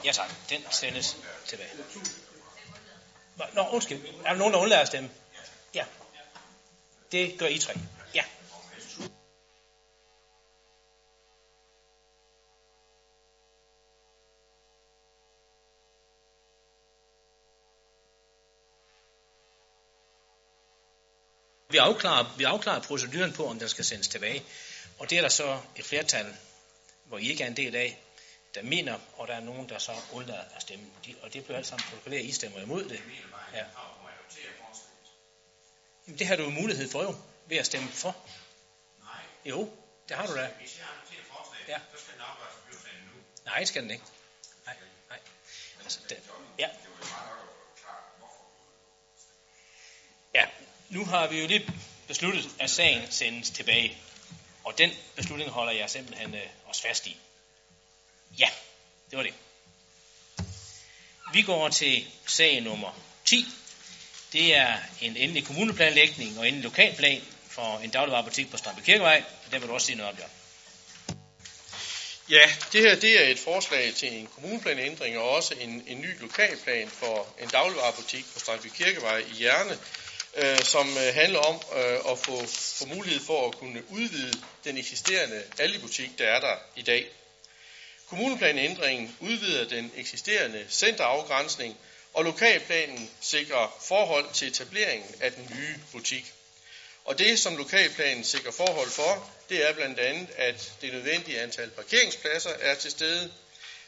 Ja tak, den sendes tilbage. Nå, undskyld. Er der nogen, der undlader at stemme? Ja. Det gør I tre. Ja. Vi afklarer, vi afklarer proceduren på, om den skal sendes tilbage. Og det er der så et flertal, hvor I ikke er en del af, der mener, og der er nogen, der så undlader at stemme. De, og det bliver alt sammen protokolleret, I stemmer imod det. Ja. Jamen, det har du jo mulighed for jo, ved at stemme for. Nej. Jo, det har du da. Hvis jeg adopterer forslaget, Ja. så skal den afgøres nu. Nej, det skal den ikke. Nej, nej. Altså, det, ja. Ja, nu har vi jo lige besluttet, at sagen sendes tilbage. Og den beslutning holder jeg simpelthen øh, os fast i. Ja, det var det. Vi går til sag nummer 10. Det er en endelig kommuneplanlægning og endelig lokalplan for en dagligvarerbutik på Strandby Kirkevej. Der vil du også sige noget om, Bjørn. Ja, det her det er et forslag til en kommuneplanændring og også en, en ny lokalplan for en dagligvarerbutik på Strandby Kirkevej i Hjerne, øh, som øh, handler om øh, at få, få mulighed for at kunne udvide den eksisterende Aldi-butik, der er der i dag. Kommuneplanændringen udvider den eksisterende centerafgrænsning, og lokalplanen sikrer forhold til etableringen af den nye butik. Og det, som lokalplanen sikrer forhold for, det er blandt andet, at det nødvendige antal parkeringspladser er til stede,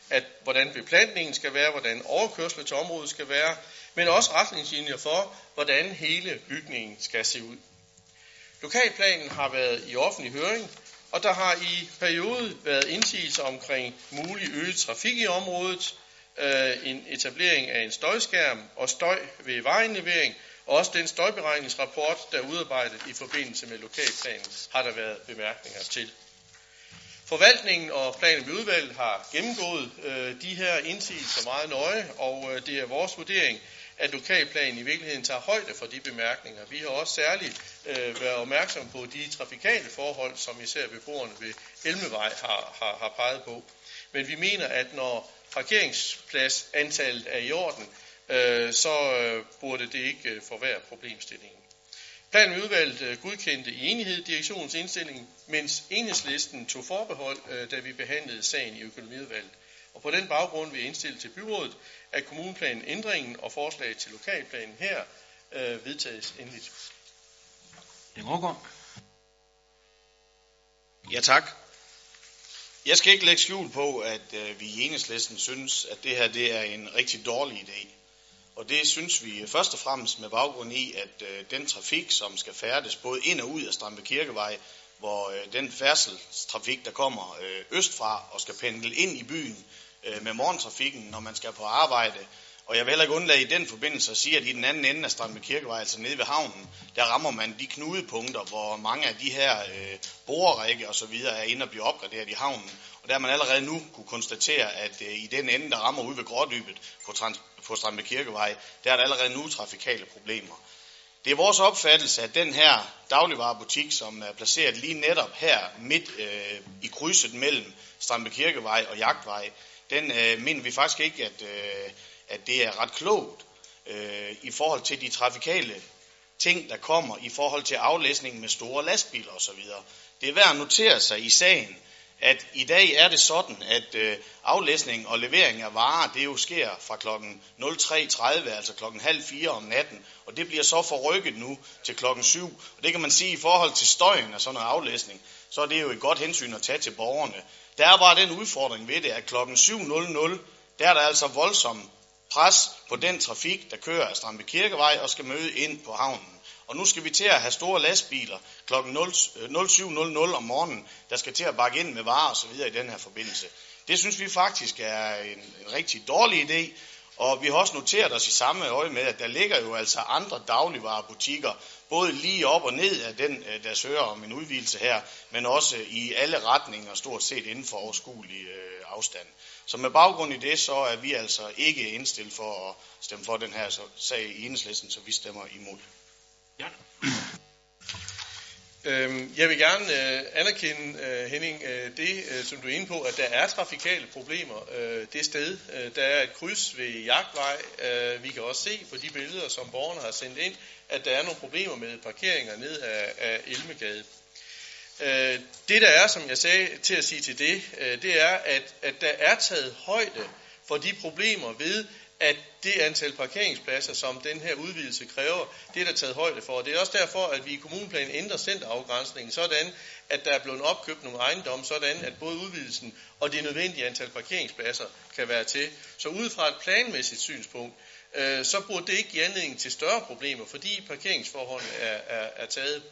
at hvordan beplantningen skal være, hvordan overkørsel til området skal være, men også retningslinjer for, hvordan hele bygningen skal se ud. Lokalplanen har været i offentlig høring, og der har i periode været indsigelser omkring mulig øget trafik i området, øh, en etablering af en støjskærm og støj ved vejindlevering, og også den støjberegningsrapport, der er udarbejdet i forbindelse med lokalplanen, har der været bemærkninger til. Forvaltningen og planen ved udvalget har gennemgået øh, de her indsigelser meget nøje, og øh, det er vores vurdering, at lokalplanen i virkeligheden tager højde for de bemærkninger. Vi har også særligt øh, været opmærksom på de trafikale forhold, som især beboerne ved Elmevej har, har, har peget på. Men vi mener, at når parkeringspladsantallet er i orden, øh, så øh, burde det ikke øh, forværre problemstillingen. Planen udvalget øh, godkendte i enighed direktionens indstilling, mens enhedslisten tog forbehold, øh, da vi behandlede sagen i økonomiudvalget. Og på den baggrund vil jeg indstille til byrådet, at kommuneplanen ændringen og forslag til lokalplanen her øh, vedtages endeligt. Ja, tak. Jeg skal ikke lægge skjul på, at øh, vi i enhedslisten synes, at det her det er en rigtig dårlig idé. Og det synes vi først og fremmest med baggrund i, at øh, den trafik, som skal færdes både ind og ud af Strampe Kirkevej, hvor øh, den færdselstrafik, der kommer øh, østfra og skal pendle ind i byen øh, med morgentrafikken, når man skal på arbejde, og jeg vil heller ikke undlade i den forbindelse at sige, at i den anden ende af Strandby Kirkevej, altså nede ved havnen, der rammer man de knudepunkter, hvor mange af de her øh, borerække og så videre er inde og bliver opgraderet i havnen. Og der har man allerede nu kunne konstatere, at øh, i den ende, der rammer ud ved Grådybet på, trans- på Strandby Kirkevej, der er der allerede nu trafikale problemer. Det er vores opfattelse, at den her dagligvarerbutik, som er placeret lige netop her midt øh, i krydset mellem Strandby Kirkevej og Jagtvej, den øh, mener vi faktisk ikke, at, øh, at det er ret klogt øh, i forhold til de trafikale ting, der kommer i forhold til aflæsning med store lastbiler osv. Det er værd at notere sig i sagen, at i dag er det sådan, at øh, aflæsning og levering af varer, det jo sker fra klokken 03.30, altså klokken halv fire om natten, og det bliver så forrykket nu til klokken 7. Og det kan man sige i forhold til støjen af sådan noget aflæsning, så er det jo et godt hensyn at tage til borgerne. Der er bare den udfordring ved det, at klokken 7.00, der er der altså voldsom pres på den trafik, der kører af Strandby Kirkevej og skal møde ind på havnen. Og nu skal vi til at have store lastbiler kl. 07.00 øh, om morgenen, der skal til at bakke ind med varer osv. i den her forbindelse. Det synes vi faktisk er en, en rigtig dårlig idé, og vi har også noteret os i samme øje med, at der ligger jo altså andre dagligvarerbutikker, både lige op og ned af den, øh, der søger om en udvidelse her, men også øh, i alle retninger, stort set inden for overskuelig øh, afstand. Så med baggrund i det, så er vi altså ikke indstillet for at stemme for den her sag i enhedslisten, så vi stemmer imod. Ja. Øhm, jeg vil gerne øh, anerkende, øh, Henning, øh, det, som du er inde på, at der er trafikale problemer det sted. Der er et kryds ved Jagtvej. Vi kan også se på de billeder, som borgerne har sendt ind, at der er nogle problemer med parkeringer ned af, Elmegade. Det der er, som jeg sagde til at sige til det, det er, at, at der er taget højde for de problemer ved, at det antal parkeringspladser, som den her udvidelse kræver, det er der taget højde for. Det er også derfor, at vi i kommuneplanen ændrer centerafgrænsningen sådan, at der er blevet opkøbt nogle ejendomme, sådan at både udvidelsen og det nødvendige antal parkeringspladser kan være til. Så ud fra et planmæssigt synspunkt, øh, så burde det ikke give anledning til større problemer, fordi parkeringsforholdene er, er, er taget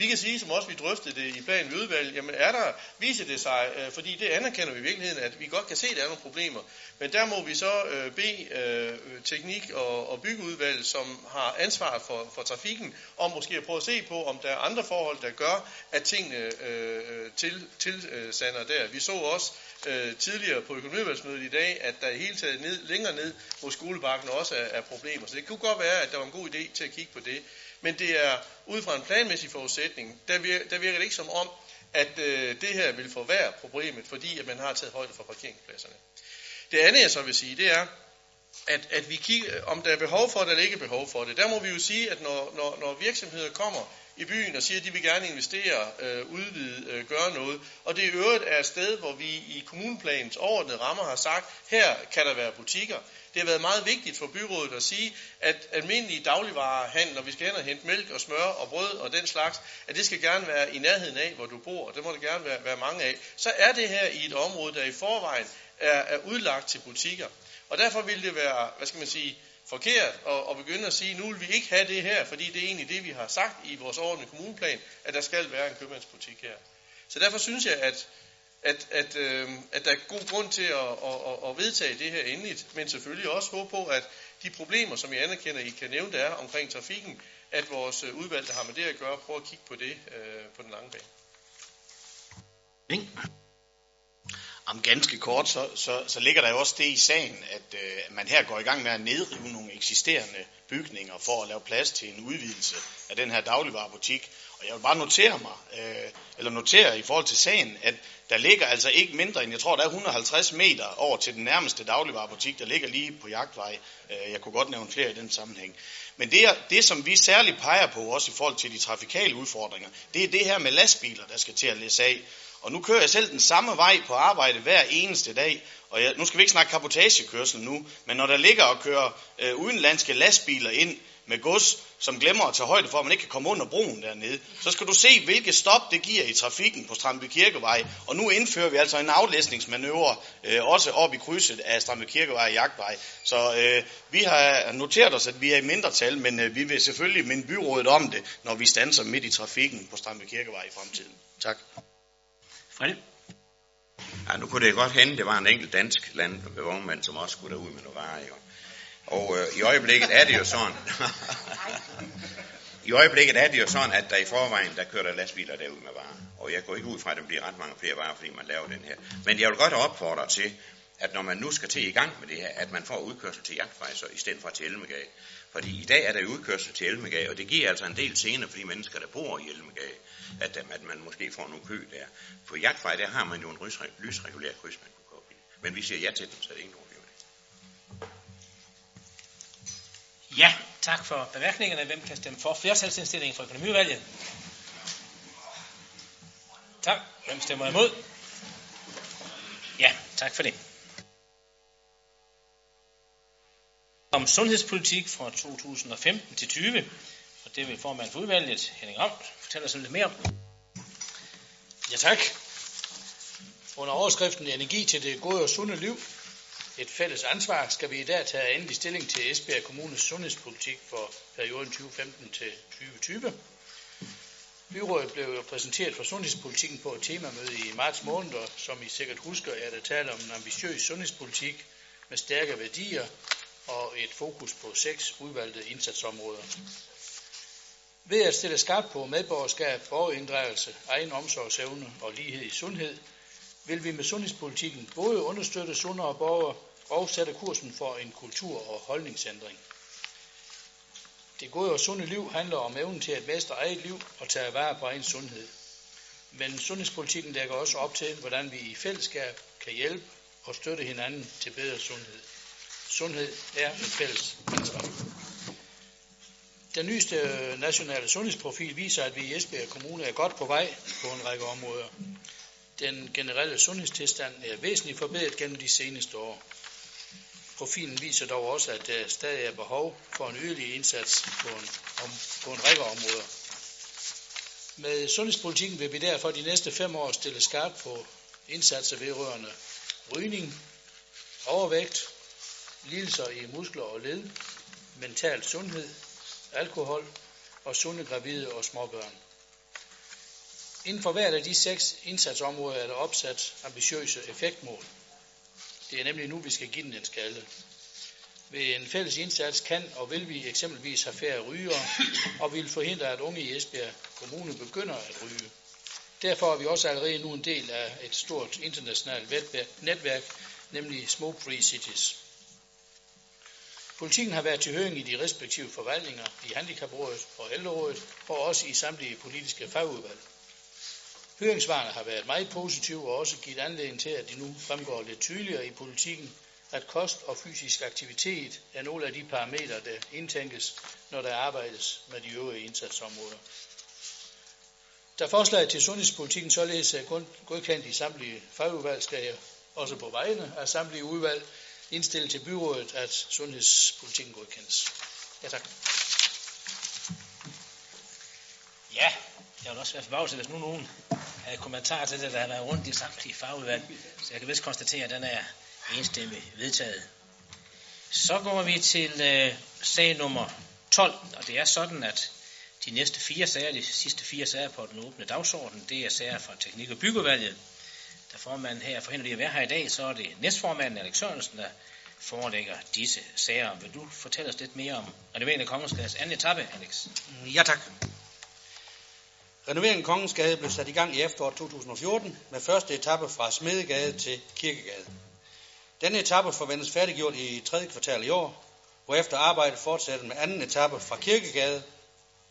vi kan sige, som også vi drøftede det i planen udvalg, jamen er der, viser det sig, øh, fordi det anerkender vi i virkeligheden, at vi godt kan se, at der er nogle problemer. Men der må vi så øh, bede øh, teknik- og, og byggeudvalg, som har ansvaret for, for trafikken, om måske at prøve at se på, om der er andre forhold, der gør, at tingene øh, til, tilsander der. Vi så også øh, tidligere på økonomiudvalgsmødet i dag, at der i hele taget ned, længere ned mod skolebakken også er, er problemer. Så det kunne godt være, at der var en god idé til at kigge på det. Men det er ud fra en planmæssig forudsætning, der virker, der virker det ikke som om, at øh, det her vil forværre problemet, fordi at man har taget højde for parkeringspladserne. Det andet, jeg så vil sige, det er, at, at vi kigger, om der er behov for det eller ikke behov for det. Der må vi jo sige, at når, når, når virksomheder kommer i byen og siger, at de vil gerne investere, øh, udvide, øh, gøre noget, og det i øvrigt er et sted, hvor vi i kommuneplanens overordnede rammer har sagt, her kan der være butikker, det har været meget vigtigt for byrådet at sige, at almindelige dagligvarehandel, når vi skal hen og hente mælk og smør og brød og den slags, at det skal gerne være i nærheden af, hvor du bor, og det må det gerne være, være mange af. Så er det her i et område, der i forvejen er, er udlagt til butikker. Og derfor ville det være, hvad skal man sige, forkert at, at begynde at sige, nu vil vi ikke have det her, fordi det er egentlig det, vi har sagt i vores ordentlige kommuneplan, at der skal være en købmandsbutik her. Så derfor synes jeg, at at, at, øh, at der er god grund til at, at, at vedtage det her endeligt, men selvfølgelig også håbe på, at de problemer, som jeg anerkender, I kan nævne, der er omkring trafikken, at vores øh, udvalg, der har med det at gøre, prøver at kigge på det øh, på den lange bane. Om ganske kort, så, så, så ligger der jo også det i sagen, at øh, man her går i gang med at nedrive nogle eksisterende bygninger for at lave plads til en udvidelse af den her dagligvarerbutik. Og jeg vil bare notere mig, øh, eller notere i forhold til sagen, at der ligger altså ikke mindre end, jeg tror, der er 150 meter over til den nærmeste dagligvarerbutik, der ligger lige på Jagtvej. Øh, jeg kunne godt nævne flere i den sammenhæng. Men det, det, som vi særligt peger på, også i forhold til de trafikale udfordringer, det er det her med lastbiler, der skal til at læse af. Og nu kører jeg selv den samme vej på arbejde hver eneste dag, og jeg, nu skal vi ikke snakke kapotagekørsel nu, men når der ligger og kører øh, udenlandske lastbiler ind med gods, som glemmer at tage højde for, at man ikke kan komme under broen dernede, så skal du se, hvilke stop det giver i trafikken på Strandby Kirkevej. Og nu indfører vi altså en aflæsningsmanøvre øh, også op i krydset af Strandby Kirkevej og Jagtvej. Så øh, vi har noteret os, at vi er i mindretal, men øh, vi vil selvfølgelig minde byrådet om det, når vi standser midt i trafikken på Strandby Kirkevej i fremtiden. Tak. Fred? Ja, nu kunne det godt hende, det var en enkelt dansk landvognmand, øh, som også skulle derud med noget varer. Jo. Og øh, i øjeblikket er det jo sådan, i øjeblikket er det jo sådan, at der i forvejen, der kører der lastbiler derud med varer. Og jeg går ikke ud fra, at der bliver ret mange flere varer, fordi man laver den her. Men jeg vil godt opfordre til, at når man nu skal til i gang med det her, at man får udkørsel til jagtrejser i stedet for til Elmegade. Fordi i dag er der udkørsel til Elmegade, og det giver altså en del senere for de mennesker, der bor i Elmegade, at, at man måske får nogle kø der. På jagtvej, der har man jo en lysregulær kryds, man kunne gå i. Men vi siger ja til den, så det er ingen nogen Ja, tak for bemærkningerne. Hvem kan stemme for flertalsindstillingen fra økonomiudvalget? Tak. Hvem stemmer imod? Ja, tak for det. Om sundhedspolitik fra 2015 til 20, og det vil formand for udvalget, Henning Ramt, fortælle os lidt mere om. Ja, tak. Under overskriften Energi til det gode og sunde liv et fælles ansvar, skal vi i dag tage endelig stilling til Esbjerg Kommunes sundhedspolitik for perioden 2015 til 2020. Byrådet blev jo præsenteret for sundhedspolitikken på et temamøde i marts måned, og som I sikkert husker, er der tale om en ambitiøs sundhedspolitik med stærke værdier og et fokus på seks udvalgte indsatsområder. Ved at stille skarpt på medborgerskab, borgerinddragelse, egen omsorgsevne og lighed i sundhed, vil vi med sundhedspolitikken både understøtte sundere borgere og sætte kursen for en kultur- og holdningsændring. Det gode og sunde liv handler om evnen til at mestre eget liv og tage vare på egen sundhed. Men sundhedspolitikken lægger også op til, hvordan vi i fællesskab kan hjælpe og støtte hinanden til bedre sundhed. Sundhed er et fælles ansvar. Den nyeste øh, nationale sundhedsprofil viser, at vi i Esbjerg Kommune er godt på vej på en række områder. Den generelle sundhedstilstand er væsentligt forbedret gennem de seneste år. Profilen viser dog også, at der stadig er behov for en yderligere indsats på en, om, på en række områder. Med sundhedspolitikken vil vi derfor de næste fem år stille skarpt på indsatser vedrørende rygning, overvægt, lidelser i muskler og led, mental sundhed, alkohol og sunde gravide og småbørn. Inden for hvert af de seks indsatsområder er der opsat ambitiøse effektmål. Det er nemlig nu, vi skal give den en skalle. Ved en fælles indsats kan og vil vi eksempelvis have færre rygere, og vil forhindre, at unge i Esbjerg Kommune begynder at ryge. Derfor er vi også allerede nu en del af et stort internationalt netværk, nemlig Smoke Free Cities. Politikken har været til høring i de respektive forvaltninger i Handicaprådet og Ældrerådet, og også i samtlige politiske fagudvalg. Høringsvarene har været meget positive og også givet anledning til, at det nu fremgår lidt tydeligere i politikken, at kost og fysisk aktivitet er nogle af de parametre, der indtænkes, når der arbejdes med de øvrige indsatsområder. Da forslaget til sundhedspolitikken således er godkendt i samtlige fagudvalg, skal jeg også på vegne af samtlige udvalg indstille til byrådet, at sundhedspolitikken godkendes. Ja, tak. Ja, jeg vil også være forbavset, hvis nu nogen havde kommentarer til det, der har været rundt i samtlige fagudvalg. Så jeg kan vist konstatere, at den er enstemmigt vedtaget. Så går vi til øh, sag nummer 12, og det er sådan, at de næste fire sager, de sidste fire sager på den åbne dagsorden, det er sager fra Teknik- og Byggevalget. Da formanden her forhindrer lige at være her i dag, så er det næstformanden Alex Sørensen, der forelægger disse sager. Vil du fortælle os lidt mere om renoveringen af Kongensgades anden etape, Alex? Mm, ja, tak. Renoveringen af Kongensgade blev sat i gang i efteråret 2014 med første etape fra Smedegade til Kirkegade. Denne etape forventes færdiggjort i tredje kvartal i år, hvorefter arbejdet fortsætter med anden etape fra Kirkegade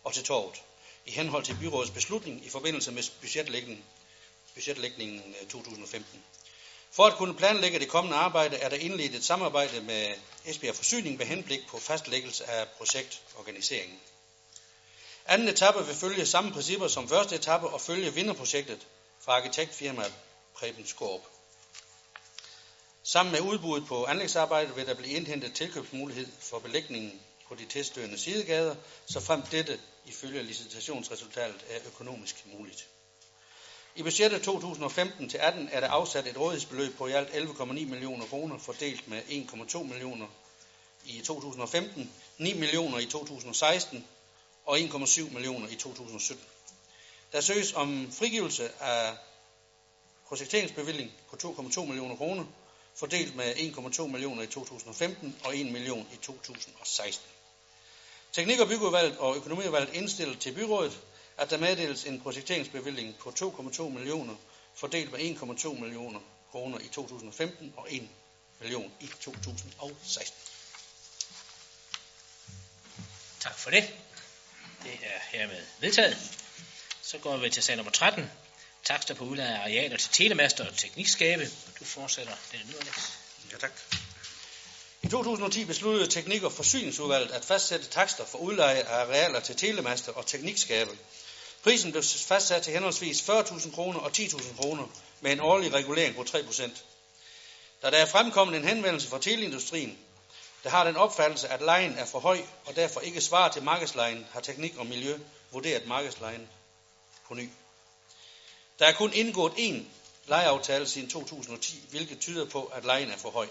og til Torvet, i henhold til byrådets beslutning i forbindelse med budgetlægningen, budgetlægningen øh, 2015. For at kunne planlægge det kommende arbejde, er der indledt et samarbejde med Esbjerg Forsyning med henblik på fastlæggelse af projektorganiseringen. Anden etape vil følge samme principper som første etape og følge vinderprojektet fra arkitektfirmaet Preben Skorp. Sammen med udbuddet på anlægsarbejdet vil der blive indhentet tilkøbsmulighed for belægningen på de tilstødende sidegader, så frem dette ifølge licitationsresultatet er økonomisk muligt. I budgettet 2015 til 18 er der afsat et rådighedsbeløb på i alt 11,9 millioner kroner, fordelt med 1,2 millioner i 2015, 9 millioner i 2016 og 1,7 millioner i 2017. Der søges om frigivelse af projekteringsbevilling på 2,2 millioner kroner, fordelt med 1,2 millioner i 2015 og 1 million i 2016. Teknik- og byggeudvalget og økonomiudvalget indstiller til byrådet, at der meddeles en projekteringsbevilling på 2,2 millioner, fordelt med 1,2 millioner kroner i 2015 og 1 million i 2016. Tak for det. Det er hermed vedtaget. Så går vi til sag nummer 13. Takster på udleje af arealer til telemaster og teknikskabe. Du fortsætter den nu, Alex. Ja, tak. I 2010 besluttede Teknik- og Forsyningsudvalget at fastsætte takster for udleje af arealer til telemaster og teknikskabe. Prisen blev fastsat til henholdsvis 40.000 kroner og 10.000 kroner med en årlig regulering på 3%. Da der er fremkommet en henvendelse fra teleindustrien, der har den opfattelse, at lejen er for høj og derfor ikke svarer til markedslejen, har teknik og miljø vurderet markedslejen på ny. Der er kun indgået én lejeaftale siden 2010, hvilket tyder på, at lejen er for høj.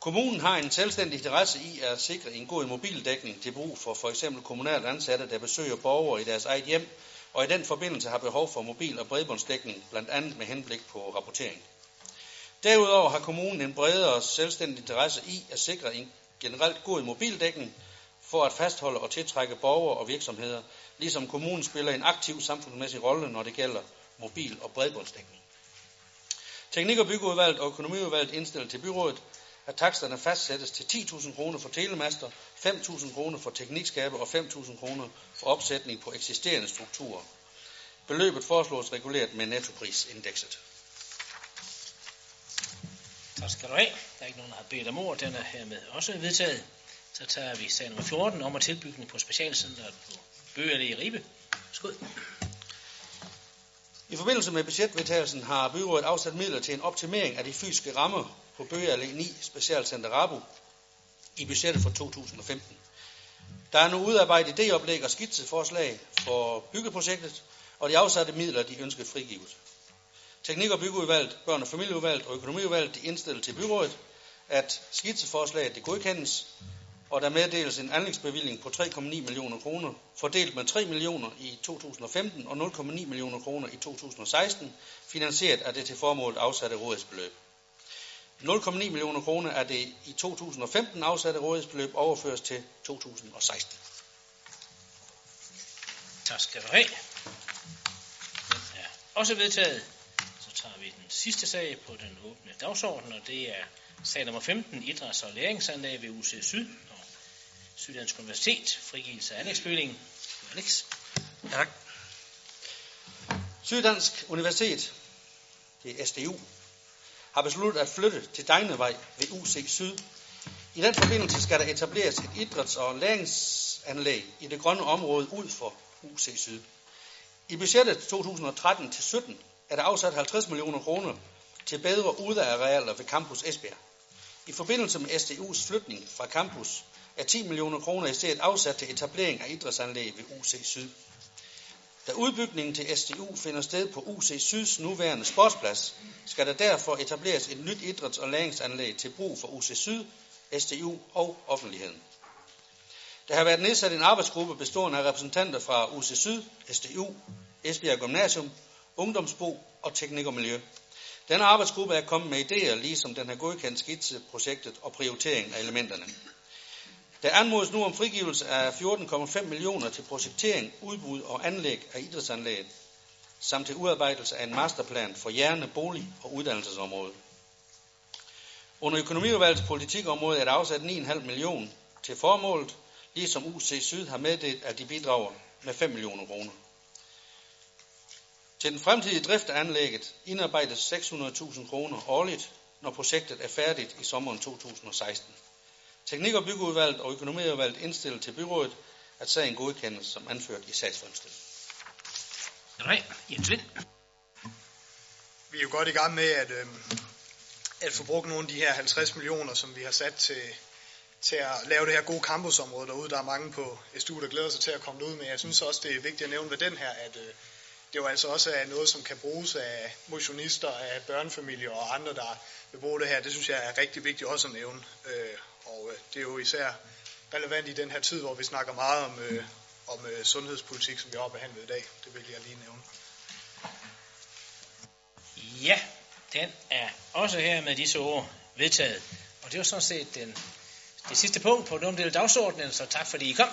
Kommunen har en selvstændig interesse i at sikre en god mobildækning til brug for for eksempel kommunalt ansatte, der besøger borgere i deres eget hjem, og i den forbindelse har behov for mobil- og bredbåndsdækning, blandt andet med henblik på rapportering. Derudover har kommunen en bredere selvstændig interesse i at sikre en generelt god mobildækning for at fastholde og tiltrække borgere og virksomheder, ligesom kommunen spiller en aktiv samfundsmæssig rolle, når det gælder mobil- og bredbåndsdækning. Teknik- og byggeudvalget og økonomiudvalget indstiller til byrådet, at taksterne fastsættes til 10.000 kroner for telemaster, 5.000 kroner for teknikskabe og 5.000 kroner for opsætning på eksisterende strukturer. Beløbet foreslås reguleret med nettoprisindekset. Tak skal du have. Der er ikke nogen, der har bedt om ord. Den er hermed også vedtaget. Så tager vi sag nummer 14 om at tilbygning på specialcenteret på Bøgerne i Ribe. Skud. I forbindelse med budgetvedtagelsen har byrådet afsat midler til en optimering af de fysiske rammer på Bøge Allé 9 Specialcenter Rabu i budgettet for 2015. Der er nu udarbejdet idéoplæg og skitseforslag for byggeprojektet, og de afsatte midler de ønsker frigivet. Teknik- og byggeudvalget, børn- og familieudvalget og økonomiudvalget de indstiller til byrådet, at skitseforslaget det godkendes, og der meddeles en anlægsbevilling på 3,9 millioner kroner, fordelt med 3 millioner i 2015 og 0,9 millioner kroner i 2016, finansieret af det til formålet afsatte rådighedsbeløb. 0,9 millioner kroner er det i 2015 afsatte rådighedsbeløb overføres til 2016. Tak skal du have. Den er også vedtaget. Så tager vi den sidste sag på den åbne dagsorden, og det er sag nummer 15, idræts- og læringsanlæg ved UC Syd og Syddansk Universitet, frigivelse af anlægsbygningen. Alex. Tak. Syddansk Universitet, det er SDU, har besluttet at flytte til Degnevej ved UC Syd. I den forbindelse skal der etableres et idræts- og læringsanlæg i det grønne område ud for UC Syd. I budgettet 2013-17 er der afsat 50 millioner kroner til bedre udearealer ved Campus Esbjerg. I forbindelse med SDU's flytning fra campus er 10 millioner kroner i stedet afsat til etablering af idrætsanlæg ved UC Syd. Da udbygningen til SDU finder sted på UC Syds nuværende sportsplads, skal der derfor etableres et nyt idræts- og læringsanlæg til brug for UC Syd, SDU og offentligheden. Der har været nedsat en arbejdsgruppe bestående af repræsentanter fra UC Syd, SDU, Esbjerg Gymnasium, Ungdomsbo og Teknik og Miljø. Denne arbejdsgruppe er kommet med idéer, ligesom den har godkendt skitseprojektet og prioritering af elementerne. Der anmodes nu om frigivelse af 14,5 millioner til projektering, udbud og anlæg af idrætsanlæg, samt til udarbejdelse af en masterplan for hjerne-, bolig- og uddannelsesområdet. Under økonomiudvalgets politikområde er der afsat 9,5 millioner til formålet, ligesom UC Syd har meddelt, at de bidrager med 5 millioner kroner. Til den fremtidige drift af anlægget indarbejdes 600.000 kroner årligt, når projektet er færdigt i sommeren 2016. Teknik- og byggeudvalget og økonomiudvalget indstiller til byrådet, at sagen godkendes som anført i sagsfremstillingen. Nej, Jens Vind. Vi er jo godt i gang med at, øh, at få brugt nogle af de her 50 millioner, som vi har sat til, til at lave det her gode campusområde derude. Der er mange på SDU, der glæder sig til at komme ud med. Jeg synes også, det er vigtigt at nævne ved den her, at øh, det jo altså også er noget, som kan bruges af motionister, af børnefamilier og andre, der vil bruge det her. Det synes jeg er rigtig vigtigt også at nævne. Øh, og øh, det er jo især relevant i den her tid, hvor vi snakker meget om, øh, om øh, sundhedspolitik, som vi har behandlet i dag. Det vil jeg lige nævne. Ja, den er også her med disse ord vedtaget. Og det var sådan set den, det sidste punkt på den del af dagsordenen, så tak fordi I kom.